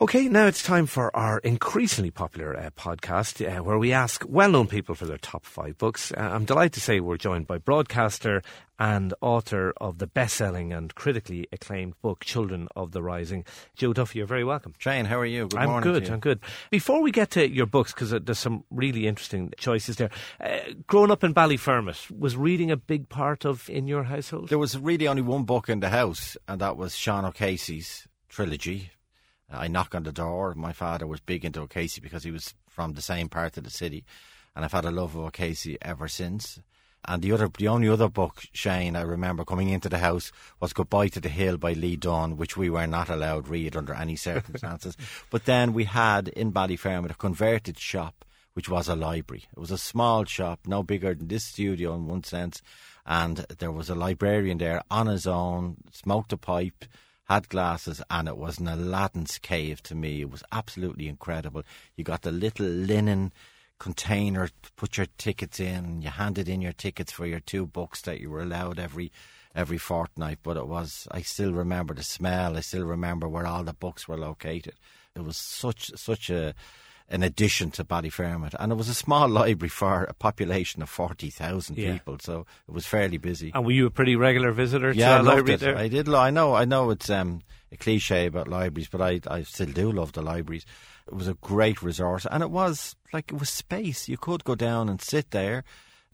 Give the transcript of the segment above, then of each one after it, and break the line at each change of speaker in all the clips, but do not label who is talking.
Okay, now it's time for our increasingly popular uh, podcast uh, where we ask well known people for their top five books. Uh, I'm delighted to say we're joined by broadcaster and author of the best selling and critically acclaimed book, Children of the Rising. Joe Duffy, you're very welcome.
Shane, how are you? Good
I'm good, I'm good. Before we get to your books, because uh, there's some really interesting choices there, uh, growing up in Ballyfermot, was reading a big part of in your household?
There was really only one book in the house, and that was Sean O'Casey's trilogy. I knock on the door. My father was big into O'Casey because he was from the same part of the city, and I've had a love of O'Casey ever since. And the other, the only other book, Shane, I remember coming into the house was Goodbye to the Hill by Lee Dunne, which we were not allowed read under any circumstances. but then we had in Ballyfermot a converted shop, which was a library. It was a small shop, no bigger than this studio in one sense, and there was a librarian there on his own, smoked a pipe had glasses, and it was an Aladdin's cave to me. It was absolutely incredible. You got the little linen container to put your tickets in. You handed in your tickets for your two books that you were allowed every every fortnight. But it was I still remember the smell. I still remember where all the books were located. It was such such a an addition to Ballyfermot. And it was a small library for a population of 40,000
Yeah.
people, so it was fairly busy.
and were you a pretty regular visitor
yeah, I
to the library
it.
there?
I did. I know. I know it's um, a cliche about libraries, but I, I still do love the libraries. It was a great resource, and it was like it was space. You could go down and sit there.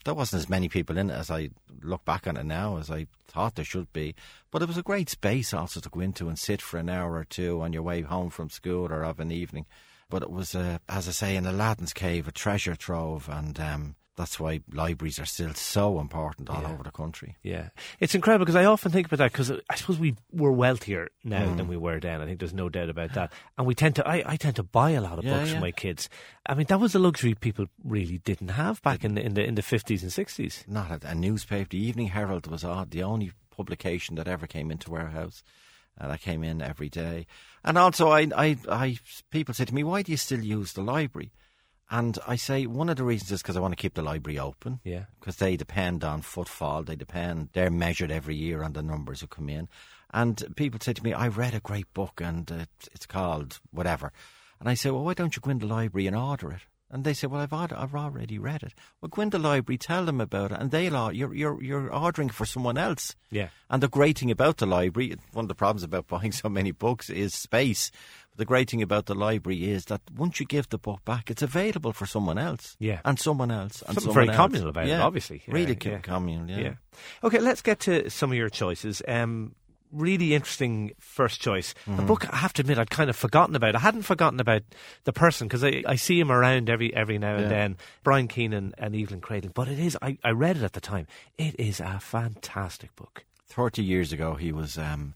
There wasn't as many people in it as I look back on it now as I thought there should be. But it was a great space also to go into and sit for an hour or two on your way home from school or of an evening. But it was, uh, as I say, in Aladdin's cave, a treasure trove, and um, that's why libraries are still so important all
Yeah.
over the country.
Yeah, it's incredible because I often think about that because I suppose we were wealthier now
Mm.
than we were then. I think there's no doubt about that. And we tend to, I, I tend to buy a lot of
Yeah,
books for my kids. I mean, that was a luxury people really didn't have back in the in the in the fifties and sixties.
not a, a newspaper. The Evening Herald was odd, the only publication that ever came into our house. And I came in every day. And also, I, I, I, people say to me, why do you still use the library? And I say, one of the reasons is because I want to keep the library open.
Yeah.
Because they depend on footfall. They depend, they're measured every year on the numbers who come in. And people say to me, I read a great book and uh, it's called whatever. And I say, well, why don't you go in the library and order it? And they say, well, I've, I've already read it. Well, go in the library, tell them about it, and they'll you're you're, you're ordering for someone else.
Yeah.
And the great thing about the library, one of the problems about buying so many books is space. But the great thing about the library is that once you give the book back, it's available for someone else.
Yeah.
And someone else. And
Something
someone
very
else.
communal about it, obviously. Yeah,
really
yeah.
communal, yeah.
Yeah. Okay, let's get to some of your choices. Um, really interesting first choice. A
Mm-hmm.
book I have to admit I'd kind of forgotten about. I hadn't forgotten about the person because I, I see him around every every now and
Yeah.
then. Brian Keenan An Evil Cradling. But it is. I, I read it at the time. It is a fantastic book.
30 years ago, he was um,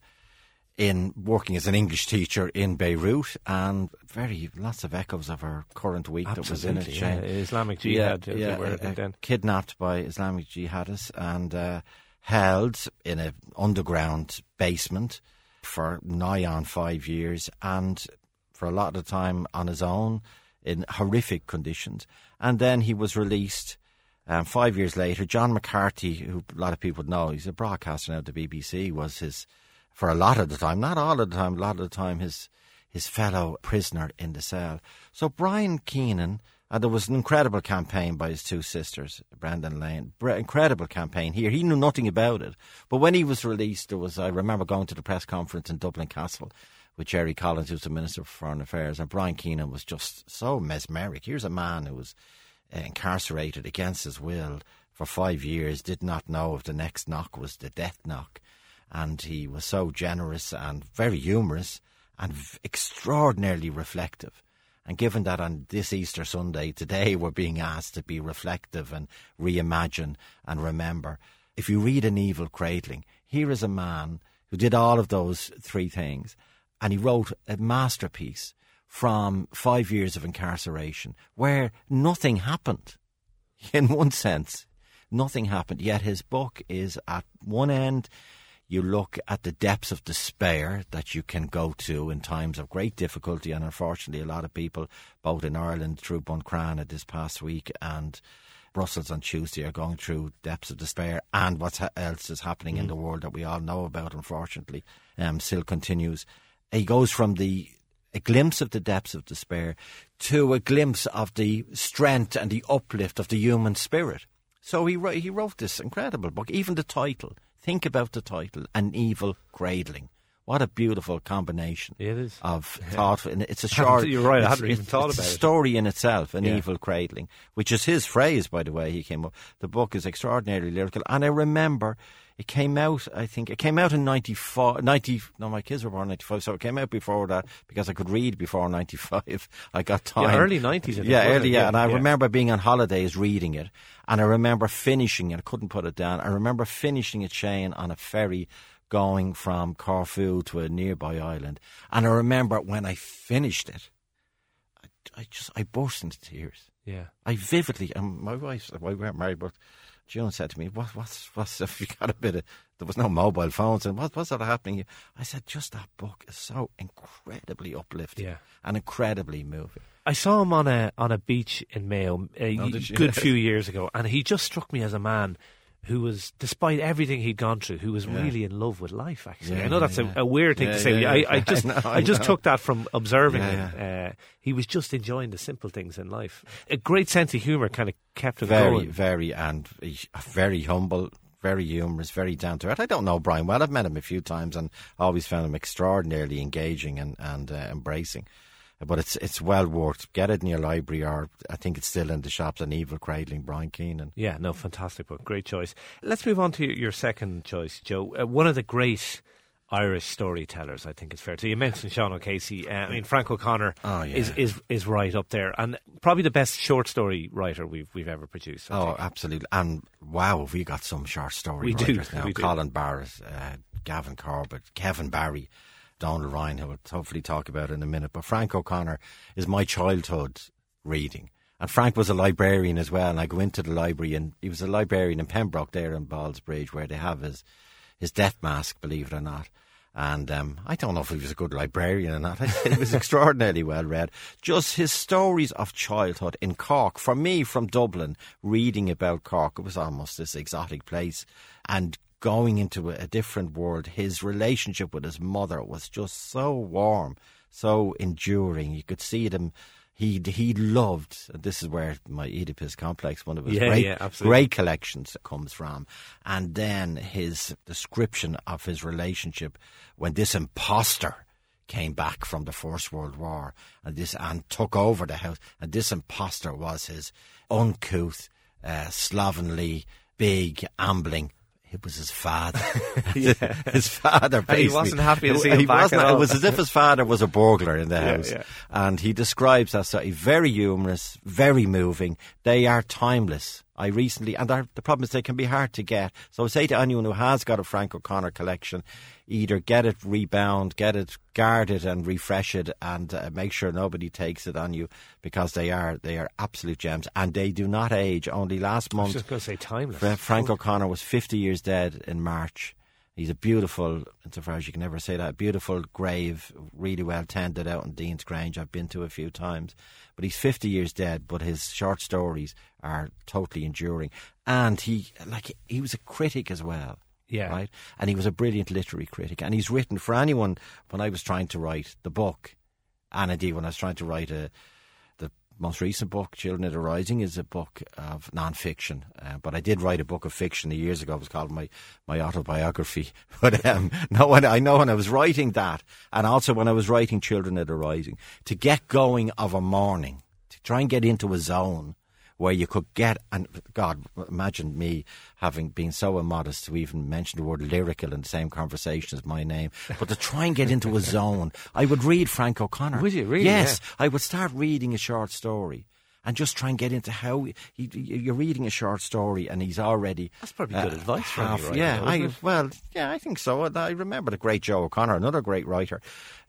in working as an English teacher in Beirut, and very lots of echoes of our current week that was in it.
Absolutely, yeah. Islamic Jihad.
yeah,
it
uh, kidnapped by Islamic jihadists and uh, held in an underground basement for nigh on five years, and for a lot of the time on his own in horrific conditions. And then he was released. Um, five years later, John McCarthy, who a lot of people know, he's a broadcaster now at the BBC, was his, for a lot of the time, not all of the time, a lot of the time, his his fellow prisoner in the cell. So Brian Keenan, and there was an incredible campaign by his two sisters, Brenda and Elaine, incredible campaign here. He knew nothing about it, but when he was released, there was I remember going to the press conference in Dublin Castle with Gerry Collins, who was the Minister for Foreign Affairs, and Brian Keenan was just so mesmeric. Here's a man who was uh, incarcerated against his will for five years, did not know if the next knock was the death knock. And he was so generous and very humorous and extraordinarily reflective. And given that on this Easter Sunday, today we're being asked to be reflective and reimagine and remember, if you read An Evil Cradling, here is a man who did all of those three things. And he wrote a masterpiece from five years of incarceration where nothing happened. In one sense, nothing happened. Yet his book is at one end, you look at the depths of despair that you can go to in times of great difficulty. And unfortunately, a lot of people, both in Ireland through Buncrana this past week and Brussels on Tuesday, are going through depths of despair. And what else is happening in the world that we all know about, unfortunately, um, still continues. He goes from the a glimpse of the depths of despair to a glimpse of the strength and the uplift of the human spirit. So he he wrote this incredible book. Even the title, think about the title, An Evil Cradling. What a beautiful combination
Yeah, it is.
of thought. And it's a short.
You're right, I hadn't even thought
it's
about
a
it.
story in itself, an
Yeah.
evil cradling, which is his phrase, by the way. He came up. The book is extraordinarily lyrical, and I remember it came out. I think it came out in 94, 90 No, my kids were born in ninety five, so it came out before that because I could read before ninety five. I got time.
Yeah, early 90s, I
Yeah, early. Yeah,
Yeah,
and I
yeah.
remember being on holidays reading it, and I remember finishing it. I couldn't put it down. I remember finishing it, Shane, on a ferry going from Corfu to a nearby island. And I remember when I finished it, I, I just I burst into tears.
Yeah.
I vividly, and my wife, we weren't married, but June said to me, "What, what's, what's? Have you got a bit of? There was no mobile phones, and what, what's of happening?" I said, "Just that book is so incredibly uplifting
Yeah.
and incredibly moving."
I saw him on a on a beach in Mayo a
Oh,
good few years ago, and he just struck me as a man who was, despite everything he'd gone through, who was really in love with life. Actually,
Yeah,
I know that's
yeah.
A, a weird thing
Yeah,
to say.
yeah,
I,
yeah.
I just
I know,
I,
I
just
know.
took that from observing
Yeah,
him. Uh, he was just enjoying the simple things in life. A great sense of humour kind of kept him
very,
going.
very, and very humble, very humorous, very down to earth. I don't know Brian well. I've met him a few times and always found him extraordinarily engaging and and uh, embracing. But it's it's well worth get it in your library, or I think it's still in the shops. An Evil Cradling, Brian Keenan.
Yeah, no, fantastic book. Great choice. Let's move on to your second choice, Joe. Uh, one of the great Irish storytellers, I think it's fair to say. You mentioned Sean O'Casey. Uh, I mean, Frank O'Connor
Oh, yeah.
is, is is right up there, and probably the best short story writer we've we've ever produced. I
Oh,
think.
absolutely! And wow, have we got some short story
We do,
writers now?
we do.
Colin Barrett, uh, Gavin Corbett, Kevin Barry, Donal Ryan, who we'll hopefully talk about in a minute. But Frank O'Connor is my childhood reading. And Frank was a librarian as well. And I go into the library, and he was a librarian in Pembroke, there in Ballsbridge, where they have his his death mask, believe it or not. And um, I don't know if he was a good librarian or not. he was extraordinarily well read. Just his stories of childhood in Cork. For me, from Dublin, reading about Cork, it was almost this exotic place. And going into a, different world, his relationship with his mother was just so warm, so enduring. You could see them. He he loved. And this is where my Oedipus complex, one of his
Yeah,
great
yeah,
great collections comes from. And then his description of his relationship when this imposter came back from the First World War and this and took over the house. And this imposter was his uncouth, uh, slovenly, big, ambling. It was his father. his father.
And he wasn't happy to see him
he
back
wasn't-. It was as if his father was a burglar in the
Yeah,
house.
yeah.
And he describes that story very humorous, very moving. They are timeless. I recently, and the problem is they can be hard to get. So I say to anyone who has got a Frank O'Connor collection, either get it rebound, get it guarded and refresh it, and uh, make sure nobody takes it on you because they are they are absolute gems and they do not age. Only last
I was
month,
just going to say timeless.
Fra- Frank O'Connor was 50 years dead in March. He's a beautiful, insofar as you can never say that, beautiful grave, really well tended out in Deansgrange. I've been to a few times. But he's 50 years dead, but his short stories are totally enduring. And he, like, he was a critic as well.
Yeah.
Right? And he was a brilliant literary critic. And he's written for anyone, when I was trying to write the book, and indeed when I was trying to write a, most recent book, Children of the Rising, is a book of non-fiction. Uh, but I did write a book of fiction years ago. It was called my, my autobiography. But um, no, when, I know when I was writing that, and also when I was writing Children of the Rising, to get going of a morning, to try and get into a zone where you could get and God, imagine me having been so immodest to even mention the word lyrical in the same conversation as my name, but to try and get into a zone, I would read Frank O'Connor.
Would you really?
Yes, I would start reading a short story. And just try and get into how he, he- you're reading a short story, and he's already.
That's probably good advice
half-
writer,
Yeah, I well, yeah, I think so. I remember the great Joe O'Connor, another great writer.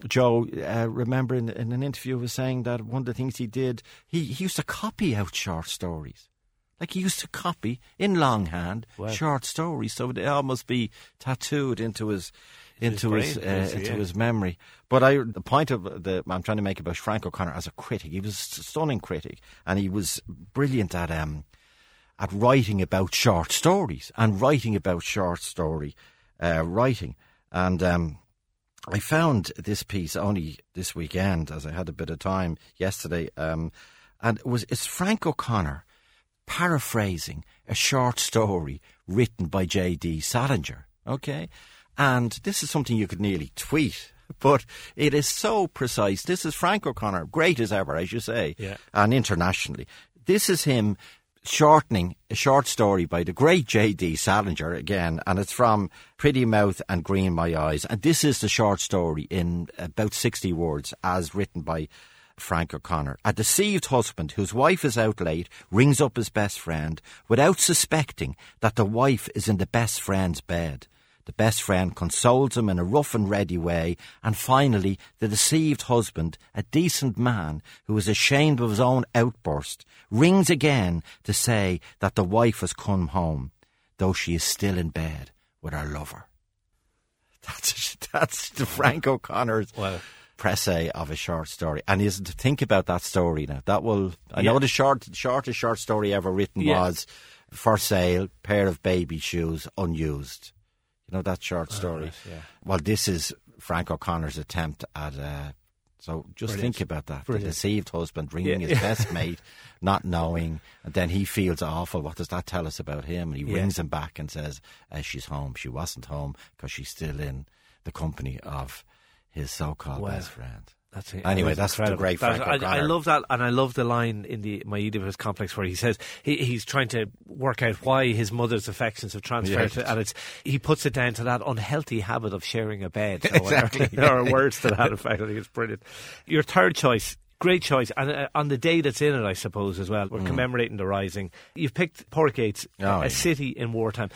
Joe, uh, remember in, in an interview was saying that one of the things he did, he, he used to copy out short stories. Like he used to copy in longhand
Wow.
short stories, so they almost be tattooed into his into
brain,
his, uh, into
yeah.
his memory. But I, the point of the I'm trying to make about Frank O'Connor as a critic, he was a stunning critic, and he was brilliant at um at writing about short stories and writing about short story uh, writing. And um, I found this piece only this weekend, as I had a bit of time yesterday, um, and it was it's Frank O'Connor paraphrasing a short story written by J.D. Salinger. Okay, and this is something you could nearly tweet. But it is so precise. This is Frank O'Connor, great as ever, as you say,
Yeah.
and internationally. This is him shortening a short story by the great J.D. Salinger again, and it's from Pretty Mouth and Green My Eyes. And this is the short story in about 60 words, as written by Frank O'Connor. A deceived husband whose wife is out late rings up his best friend without suspecting that the wife is in the best friend's bed. The best friend consoles him in a rough and ready way, and finally, the deceived husband, a decent man who is ashamed of his own outburst, rings again to say that the wife has come home, though she is still in bed with her lover. That's that's the Frank O'Connor's
Wow.
précis of a short story. And is to think about that story now. That will I
Yeah.
know the short shortest short story ever written
Yeah.
was for sale, pair of baby shoes unused. You know that short story.
Oh, right, yeah.
Well, this is Frank O'Connor's attempt at. Uh, so just
Brilliant.
think about that.
Brilliant.
The deceived husband ringing
Yeah.
his best mate, not knowing, and then he feels awful. What does that tell us about him? And he
Yeah.
rings him back and says, uh, "She's home. She wasn't home because she's still in the company of his so-called
Wow.
best friend."
That's it.
Anyway, that's the
incredible.
great Frank
That- I, I love that, and I love the line in the my Oedipus complex where he says he, he's trying to work out why his mother's affections have transferred,
Yeah.
to, and it's he puts it down to that unhealthy habit of sharing a bed. or.
Exactly.
there are words to that effect. I think it's brilliant. Your third choice. Great choice, and uh, on the day that's in it, I suppose as well. We're commemorating the rising. You've picked Pádraig Yeates,
Mm. Oh,
a
yeah.
city in wartime.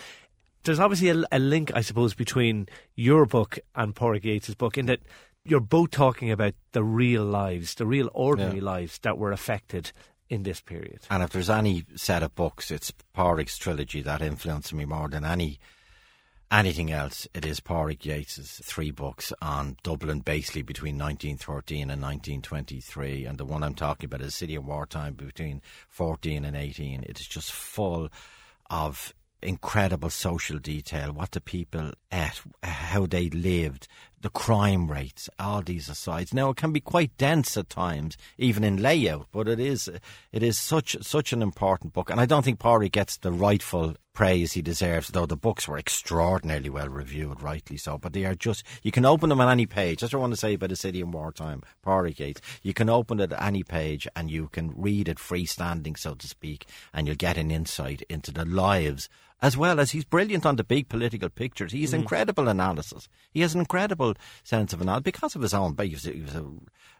There's obviously a, a link, I suppose, between your book and Pádraig Yeates' book in that you're both talking about the real lives, the real ordinary
Yeah.
lives that were affected in this period.
And if there's any set of books, it's Pádraig's trilogy that influenced me more than any anything else. It is Pádraig Yeates's three books on Dublin, basically between 1913 and 1923, and the one I'm talking about is City of Wartime between 14 and 18. It is just full of incredible social detail, what the people ate, how they lived, the crime rates, all these asides. Now it can be quite dense at times, even in layout, but it is it is such such an important book, and I don't think Pádraig gets the rightful praise he deserves. Though the books were extraordinarily well reviewed, rightly so. But they are just you can open them on any page. That's what I want to say about the city in wartime, Pádraig Yeates. You can open it at any page and you can read it freestanding, so to speak, and you'll get an insight into the lives as well as he's brilliant on the big political pictures. He's incredible analysis. He has an incredible sense of analysis because of his own. He was, he was a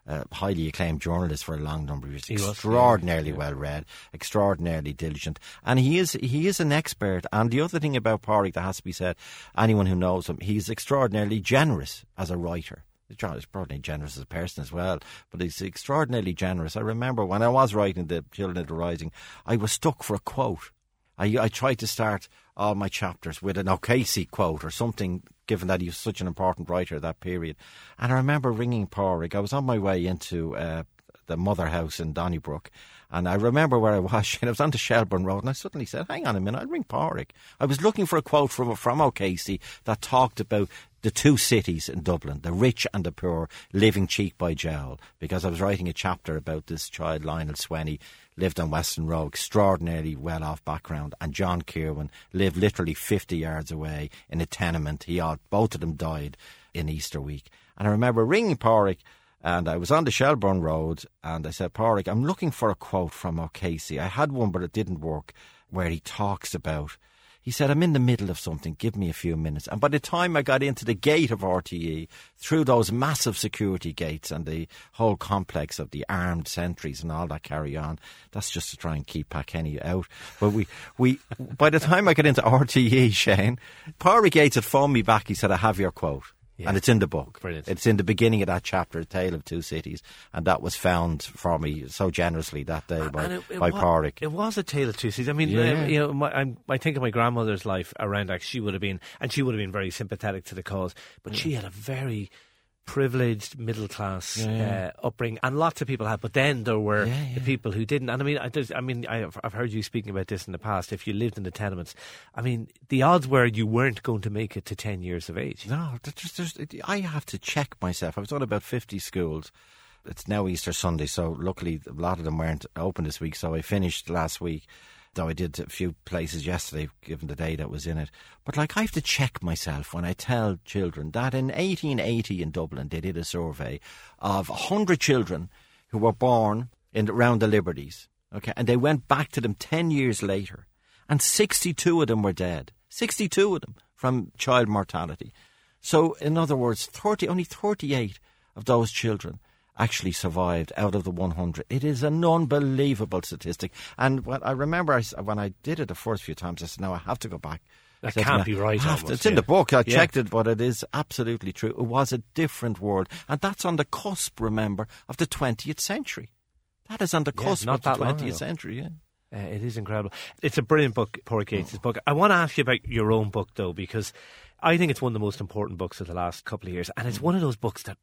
uh, highly acclaimed journalist for a long number of years.
was, yeah,
extraordinarily well read, extraordinarily diligent, and he is he is an expert. And the other thing about Pádraig that has to be said, anyone who knows him, he's extraordinarily generous as a writer. He's probably generous as a person as well, but he's extraordinarily generous. I remember when I was writing the Children of the Rising, I was stuck for a quote. I, I tried to start all my chapters with an O'Casey quote or something, given that he was such an important writer at that period. And I remember ringing Pádraig. I was on my way into uh, the mother house in Donnybrook, and I remember where I was. And I was on the Shelburne Road, and I suddenly said, "Hang on a minute, I'll ring Pádraig." I was looking for a quote from from O'Casey that talked about the two cities in Dublin, the rich and the poor, living cheek by jowl, because I was writing a chapter about this child, Lionel Swenny, lived on Western Road, extraordinarily well off background, and John Kirwan lived literally 50 yards away in a tenement. He all, both of them died in Easter week. And I remember ringing Pádraig, and I was on the Shelburne Road, and I said, Pádraig, I'm looking for a quote from O'Casey. I had one, but it didn't work, where he talks about he said, I'm in the middle of something, give me a few minutes. And by the time I got into the gate of RTE, through those massive security gates and the whole complex of the armed sentries and all that carry on, that's just to try and keep Pat Kenny out. But we, we, by the time I got into RTE, Shane, Pádraig Yeates had phoned me back. He said, I have your quote.
Yeah.
And it's in the book.
Brilliant.
It's in the beginning of that chapter, A Tale of Two Cities. And that was found for me so generously that day by,
And it- it
by
wa-
Pádraig.
It was a tale of two cities. I mean,
Yeah.
uh, you know, my, I'm, I think of my grandmother's life around. Like she would have been, and she would have been very sympathetic to the cause, but she had a very privileged middle class
Yeah.
uh, upbringing, and lots of people had. But then there were
Yeah,
the people who didn't. And I mean, I, I mean, I've, I've heard you speaking about this in the past. If you lived in the tenements, I mean, the odds were you weren't going to make it to ten years of age.
No, there's, there's, I have to check myself. I was on about 50 schools. It's now Easter Sunday, so luckily a lot of them weren't open this week. So I finished last week, though I did a few places yesterday, given the day that was in it. But like, I have to check myself when I tell children that in 1880 in Dublin, they did a survey of 100 children who were born in around the Liberties. Okay, and they went back to them 10 years later, and 62 of them were dead. 62 of them from child mortality. So, in other words, 30, only 38 of those children actually survived out of the 100. It is an unbelievable statistic. And when I remember I when I did it the first few times, I said, no, I have to go back.
That can't
me,
be right
"I have to."
almost,
It's in the book. I
Yeah.
checked it, but it is absolutely true. It was a different world. And that's on the cusp, remember, of the 20th century. That is on the
Yeah,
cusp
not
of the
that long
20th
ago.
century, yeah.
Uh, it is incredible. It's a brilliant book, Pádraig Yeates' book. I want to ask you about your own book, though, because I think it's one of the most important books of the last couple of years, and it's one of those books that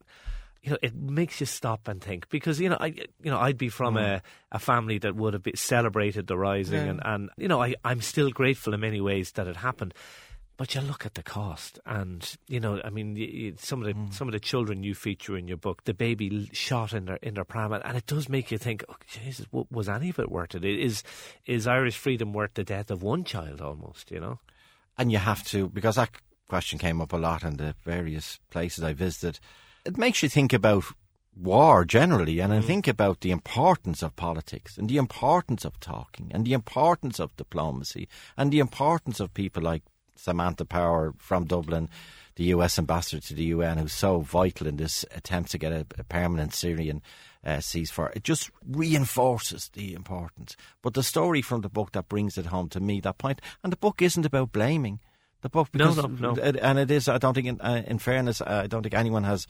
you know it makes you stop and think because you know I you know I'd be from mm. a, a family that would have been, celebrated the rising,
Yeah.
and and you know I I'm still grateful in many ways that it happened. But you look at the cost, and you know, I mean, y y some of the mm. some of the children you feature in your book, the baby shot in their in their pram, and it does make you think, oh, Jesus, w- was any of it worth it? Is is Irish freedom worth the death of one child almost? You know,
and you have to because that question came up a lot in the various places I visited. It makes you think about war generally, and I think about the importance of politics and the importance of talking and the importance of diplomacy and the importance of people like Samantha Power from Dublin, the U.S. ambassador to the UN, who's so vital in this attempt to get a, a permanent Syrian uh, ceasefire. It just reinforces the importance. But the story from the book that brings it home to me, that point, and the book isn't about blaming. The book,
No,
because,
no, no.
it- and it is. I don't think, in, uh, in fairness, I don't think anyone has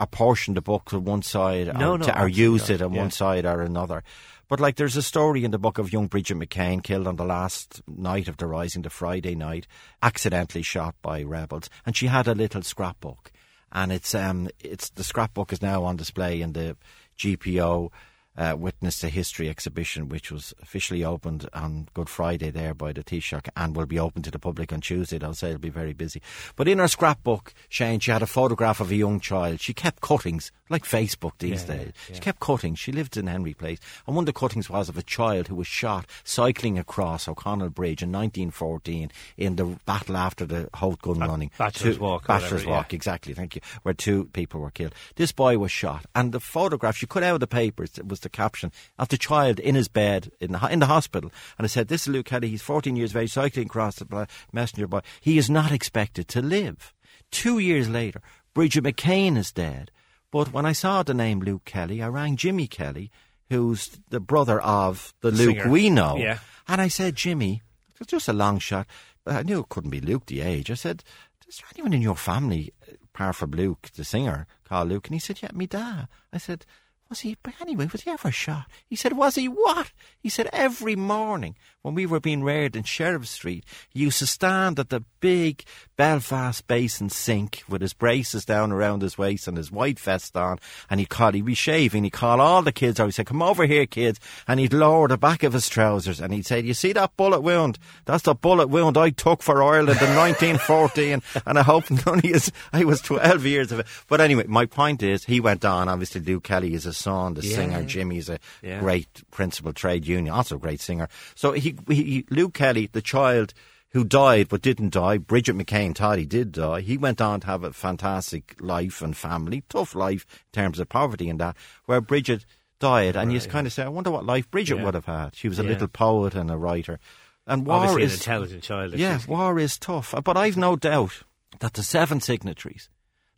apportioned the book to one side
No,
or,
no,
to, or used it on
Yeah.
one side or another. But like, there's a story in the book of young Bridget McKane killed on the last night of the rising, the Friday night, accidentally shot by rebels, and she had a little scrapbook, and it's um, it's the scrapbook is now on display in the GPO. Uh, Witness to History exhibition, which was officially opened on Good Friday there by the Taoiseach and will be open to the public on Tuesday. I'll say it'll be very busy. But in her scrapbook, Shane, she had a photograph of a young child. She kept cuttings, like Facebook these
Yeah,
days.
yeah,
She kept cuttings. She lived in Henry Place. And one of the cuttings was of a child who was shot cycling across O'Connell Bridge in 1914 in the battle after the Howth gun running.
Bachelor's
Two-
Walk or
Bachelor's
whatever.
Walk, exactly. Thank you. Where two people were killed. This boy was shot. And the photograph she cut out of the papers it was the caption of the child in his bed in the, in the hospital. And it said, This is Luke Kelly. He's 14 years of age, cycling across the messenger boy. He is not expected to live. Two years later, Bridget McKane is dead. But when I saw the name Luke Kelly, I rang Jimmy Kelly, who's the brother of the Luke
singer.
we know.
Yeah.
And I said, Jimmy, it's just a long shot. But I knew it couldn't be Luke the age. I said, Is there anyone in your family, apart from Luke, the singer, called Luke? And he said, Yeah, me dad. I said, Was he, but anyway, was he ever shot? He said, Was he what? He said, Every morning when we were being reared in Sheriff Street, he used to stand at the big Belfast basin sink with his braces down around his waist and his white vest on, and he'd call, he'd be shaving, he'd call all the kids over, he'd say, Come over here, kids, and he'd lower the back of his trousers and he'd say, You see that bullet wound? That's the bullet wound I took for Ireland in 1914, and I hope none of you, I was 12 years of it. But anyway, my point is, he went on, obviously, Lou Kelly is a son, the
Yeah.
singer, Jimmy's a
Yeah.
great principal trade union, also a great singer. So he, he, Luke Kelly, the child who died but didn't die, Bridget McKane he did die. He went on to have a fantastic life and family, tough life in terms of poverty and that, where Bridget died. And you kind of say, I wonder what life Bridget
Yeah.
would have had. She was a
Yeah.
little poet and a writer. And war
obviously an
is
intelligent child.
yeah, war is tough. But I've no doubt that the seven signatories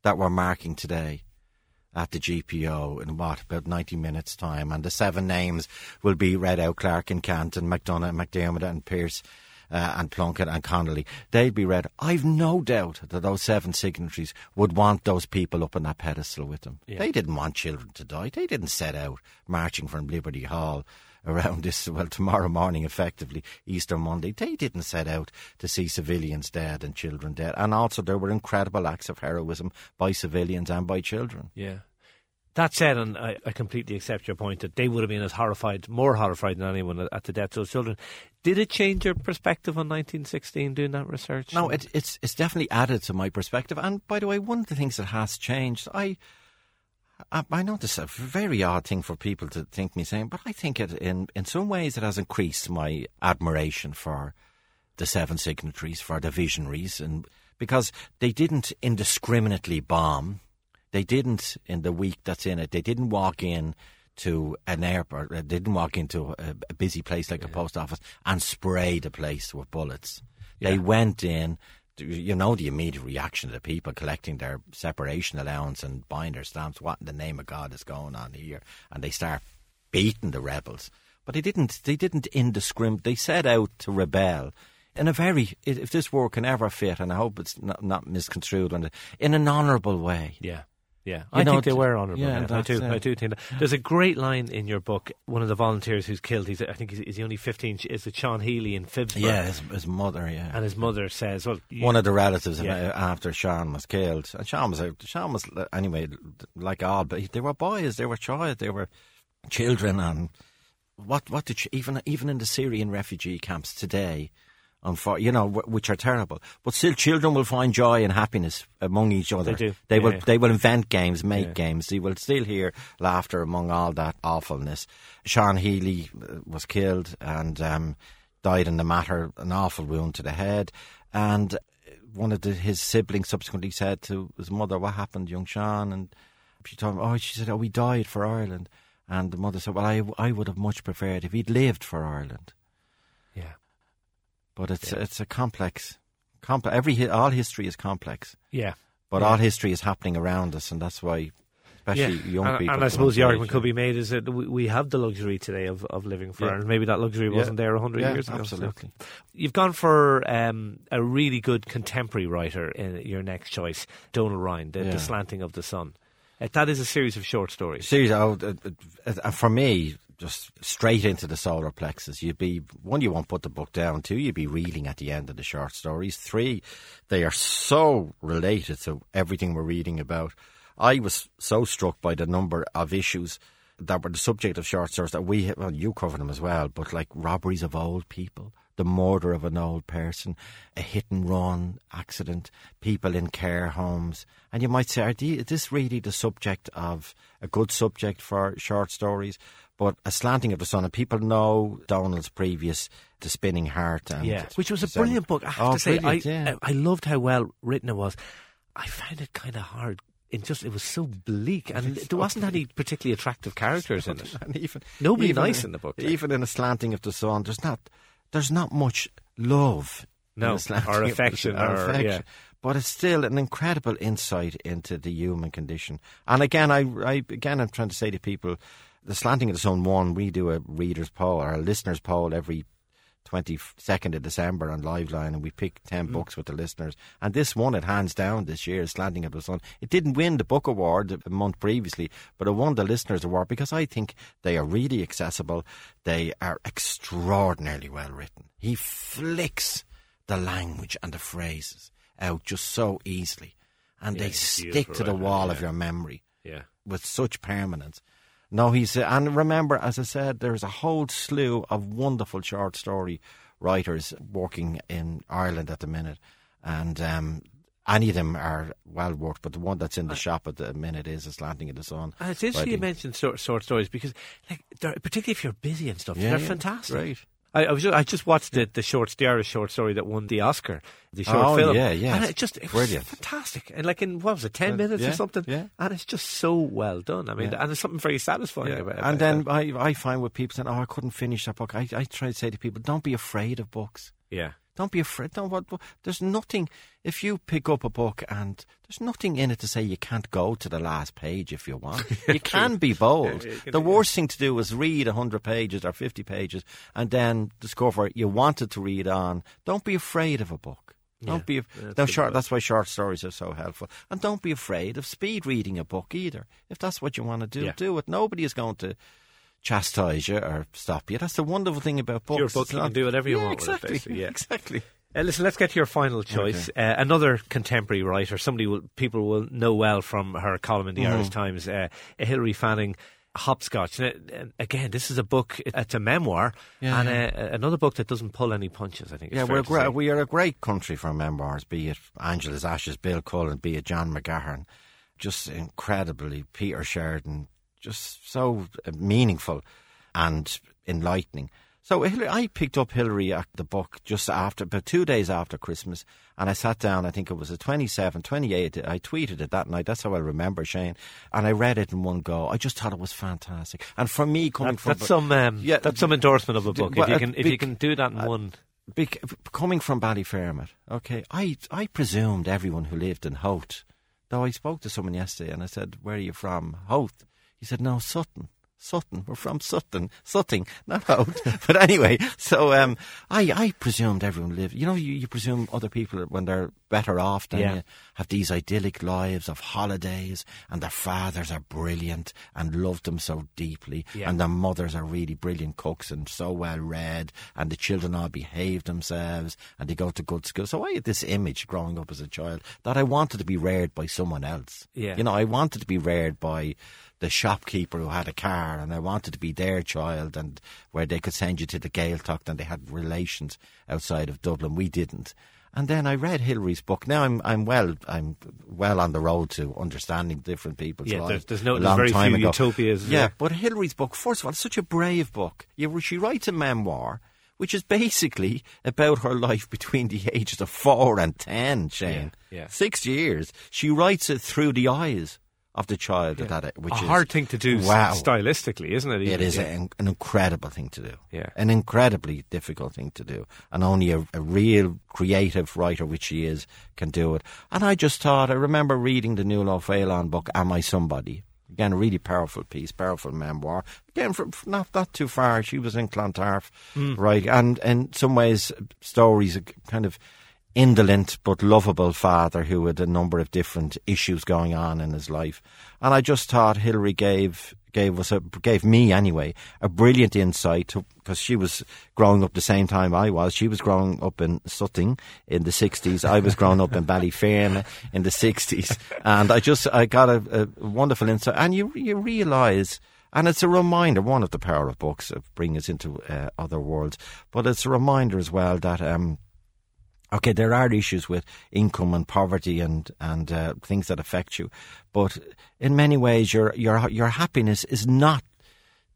that we're marking today at the GPO in what, about 90 minutes' time, and the seven names will be read out Clarke and Ceannt and MacDonagh and McDermott and Pearse uh, and Plunkett and Connolly, they'd be read. I've no doubt that those seven signatories would want those people up on that pedestal with them.
Yeah.
They didn't want children to die. They didn't set out marching from Liberty Hall around this, well, tomorrow morning, effectively, Easter Monday. They didn't set out to see civilians dead and children dead. And also, there were incredible acts of heroism by civilians and by children.
Yeah. That said, and I, I completely accept your point that they would have been as horrified, more horrified than anyone at, the deaths of children. Did it change your perspective on 1916 doing that research?
No, it, it's it's definitely added to my perspective. And by the way, one of the things that has changed, I I, I know this is a very odd thing for people to think me saying, but I think it in in some ways it has increased my admiration for the seven signatories, for the visionaries, and because they didn't indiscriminately bomb, they didn't in the week that's in it, they didn't walk in to an airport, uh, they didn't walk into a, a busy place like a post office and spray the place with bullets. They went in. You know the immediate reaction of the people collecting their separation allowance and buying their stamps. What in the name of God is going on here? And they start beating the rebels. But they didn't. They didn't indiscriminate. They set out to rebel in a very. If this war can ever fit, and I hope it's not, not misconstrued, in an honourable way.
Yeah. Yeah, I
know,
think they were honourable.
yeah,
I do.
it.
I do think that. There's a great line in your book. One of the volunteers who's killed. He's, I think, he's, he's only 15. Is it Sean Healy in Phibsborough?
Yeah, his, his mother. Yeah,
And his mother says, "Well,
one of the relatives
Yeah.
uh, after Sean was killed. And Sean was Sean was uh, anyway like all, but they were boys, they were child, they were children, and what what did you, even even in the Syrian refugee camps today, you know, which are terrible, but still children will find joy and happiness among each other.
do.
They
Yeah,
will they will invent games, make
Yeah.
games. They will still hear laughter among all that awfulness. Sean Healy uh, was killed and um, died in the matter, an awful wound to the head. And one of the, his siblings subsequently said to his mother, "What happened, young Sean?" And she told him, "Oh, she said, oh, we died for Ireland." And the mother said, "Well, I, I would have much preferred if he'd lived for Ireland."
yeah,
But it's it's a complex, complex. Every all history is complex,
yeah."
but
Yeah.
all history is happening around us, and that's why, especially
yeah.
young
and,
people.
And I suppose the argument
yeah.
could be made is that we, we have the luxury today of, of living for
Yeah.
Ireland. Maybe that luxury
Yeah.
wasn't there a hundred
Yeah,
years ago. so.
absolutely.
You've gone for um, a really good contemporary writer in your next choice, Donal Ryan, the,
Yeah.
the Slanting of the Sun. Uh, that is a series of short stories.
Seriously, oh, uh, uh, uh, for me, just straight into the solar plexus. You'd be one, you won't put the book down. Two, you'd be reeling at the end of the short stories. Three, they are so related to everything we're reading about. I was so struck by the number of issues that were the subject of short stories that we, well, you covered them as well, but like robberies of old people, the murder of an old person, a hit and run accident, people in care homes. And you might say, are the- is this really the subject of a good subject for short stories? But a slanting of the sun, and people know Donal's previous The Spinning Heart. And
Yeah, which was a brilliant book. I have
Oh,
to say, I,
yeah.
I loved how well written it was. I found it kind of hard. It just it was so bleak, and there wasn't any particularly attractive characters in it.
And even
Nobody
even
nice in the book, like.
Even in a slanting of the sun, there's not there's not much love.
No, or affection,
sun,
or- yeah.
But it's still an incredible insight into the human condition. And again, I, I again I'm trying to say to people, the slanting of the sun one, we do a readers poll or a listeners poll every 22nd of December on Liveline, and we pick 10
Mm.
books with the listeners. And this won it hands down this year, Slanting of the Sun. It didn't win the book award a month previously, but it won the listeners award because I think they are really accessible. They are extraordinarily well written. He flicks the language and the phrases out just so easily, and
Yeah,
they stick to the
writer,
wall
yeah.
of your memory
Yeah,
with such permanence. No, he's uh, and remember, as I said, there's a whole slew of wonderful short story writers working in Ireland at the minute, and um, any of them are well worth. But the one that's in the shop at the minute is a slanting of the sun.
and it's interesting you
writing.
mentioned short, short stories because, like, particularly if you're busy and stuff,
Yeah,
they're
yeah,
fantastic.
Great.
I, I was just, I just watched the the short the Irish short story that won the Oscar, the short
Oh,
film.
yeah, yeah.
and it just it was
Brilliant.
fantastic. And like in what was it, ten
Uh,
minutes or something?
yeah.
and it's just so well done. I mean,
Yeah.
and there's something very satisfying about it.
and then I, I find with people saying, "Oh, I couldn't finish that book," I, I try to say to people, "Don't be afraid of books."
yeah,
Don't be afraid. Don't. What, what- there's nothing. If you pick up a book and there's nothing in it to say you can't go to the last page if you want. you can be bold.
Yeah,
the worst thing to do is read hundred pages or fifty pages and then discover you wanted to read on. Don't be afraid of a book. Don't
Yeah,
be.
that's
short. That's why short stories are so helpful. And don't be afraid of speed reading a book either. If that's what you want to do,
Yeah.
do it. Nobody is going to chastise you or stop you. That's the wonderful thing about books.
Your book,
It's
you can do whatever you
yeah,
want with it,
Exactly.
yeah.
Exactly.
Uh, listen, let's get to your final choice. Uh, another contemporary writer, somebody will, people will know well from her column in the
Mm-hmm.
Irish Times, uh, Hilary Fannin. Hopscotch. Now, uh, again, this is a book. It's a memoir,
Yeah,
and
yeah.
Uh, another book that doesn't pull any punches. I think.
Yeah, we're a great, we are a great country for memoirs, be it Angela's Ashes, Bill Cullen, be it John McGahern. Just incredibly, Peter Sheridan, just so uh, meaningful and enlightening. So Hilary, I picked up Hilary at the book just after, about two days after Christmas, and I sat down, I think it was the 27, 28, I tweeted it that night, that's how I remember, Shane, and I read it in one go. I just thought it was fantastic. And for me, coming
That-
from...
that's some. Um,
Yeah,
that's some endorsement of a book.
well,
if you
uh,
can, if you can do that in one.
Bec- coming from Ballyfermot, okay, I I presumed everyone who lived in Howth. Though I spoke to someone yesterday and I said, "Where are you from?" Howth. He said, "No, Sutton." Sutton. We're from Sutton. Sutting, not Howth. but anyway, so um, I I presumed everyone lived. You know, you, you presume other people when they're better off than
Yeah.
you have these idyllic lives of holidays, and their fathers are brilliant and love them so deeply,
Yeah.
and their mothers are really brilliant cooks and so well read, and the children all behave themselves, and they go to good school. So I had this image growing up as a child that I wanted to be reared by someone else.
Yeah.
You know, I wanted to be reared by the shopkeeper who had a car, and I wanted to be their child, and where they could send you to the Gaeltacht, and they had relations outside of Dublin. We didn't. And then I read Hilary's book. Now I'm I'm well I'm well on the road to understanding different people's
Yeah,
lives.
there's- there's no-
a
there's very
time
few
ago.
utopias,
Yeah,
yeah.
but Hilary's book, first of all, it's such a brave book. She writes a memoir, which is basically about her life between the ages of four and ten. Shane,
Yeah, yeah.
six years. She writes it through the eyes of the child at that, which
a
is a
hard thing to do
Wow.
stylistically, isn't it?
it
even?
is
Yeah.
an, an incredible thing to do.
Yeah.
An incredibly difficult thing to do. And only a, a real creative writer, which she is, can do it. And I just thought, I remember reading the Nuala O'Faolain book, Am I Somebody? Again, a really powerful piece, powerful memoir. Again, from, from not that too far. She was in Clontarf, hmm. right? And in some ways, stories kind of indolent but lovable father who had a number of different issues going on in his life. And I just thought Hilary gave gave us a gave me anyway a brilliant insight because she was growing up the same time I was. She was growing up in Sutton in the sixties. I was growing up in Ballyferm in the sixties, and I just I got a, a wonderful insight. And you you realise. And it's a reminder, one of the power of books of bringing us into uh, other worlds, but it's a reminder as well that um, okay, there are issues with income and poverty and and uh, things that affect you, but in many ways, your your your happiness is not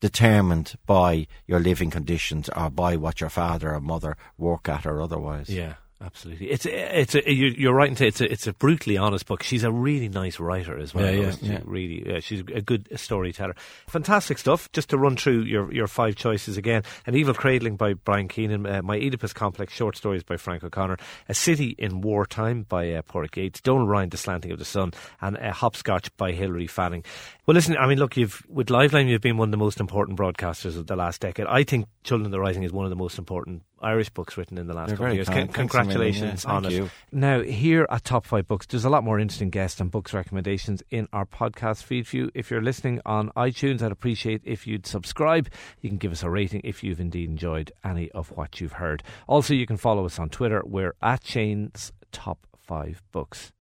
determined by your living conditions or by what your father or mother work at or otherwise.
Yeah, absolutely. It's it's a, you- you're right in saying it's a, it's a brutally honest book. She's a really nice writer as well.
Yeah, yeah,
she?
yeah.
Really, yeah, she's a good storyteller. Fantastic stuff. Just to run through your your five choices again: An Evil Cradling by Brian Keenan, uh, My Oedipus Complex short stories by Frank O'Connor, A City in Wartime by uh, Pádraig Yeates, Donal Ryan, The Slanting of the Sun, and uh, Hopscotch by Hilary Fannin. Well, listen, I mean, look, you've with Liveline, you've been one of the most important broadcasters of the last decade. I think Children of the Rising is one of the most important Irish books written in the last
You're
couple of years. Con-
Thanks a million,
congratulations
yeah.
on
Thank
it.
you.
Now, here at Top 5 Books, there's a lot more interesting guests and books recommendations in our podcast feed for you. If you're listening on iTunes, I'd appreciate if you'd subscribe. You can give us a rating if you've indeed enjoyed any of what you've heard. Also, you can follow us on Twitter. We're at Shane's Top 5 Books.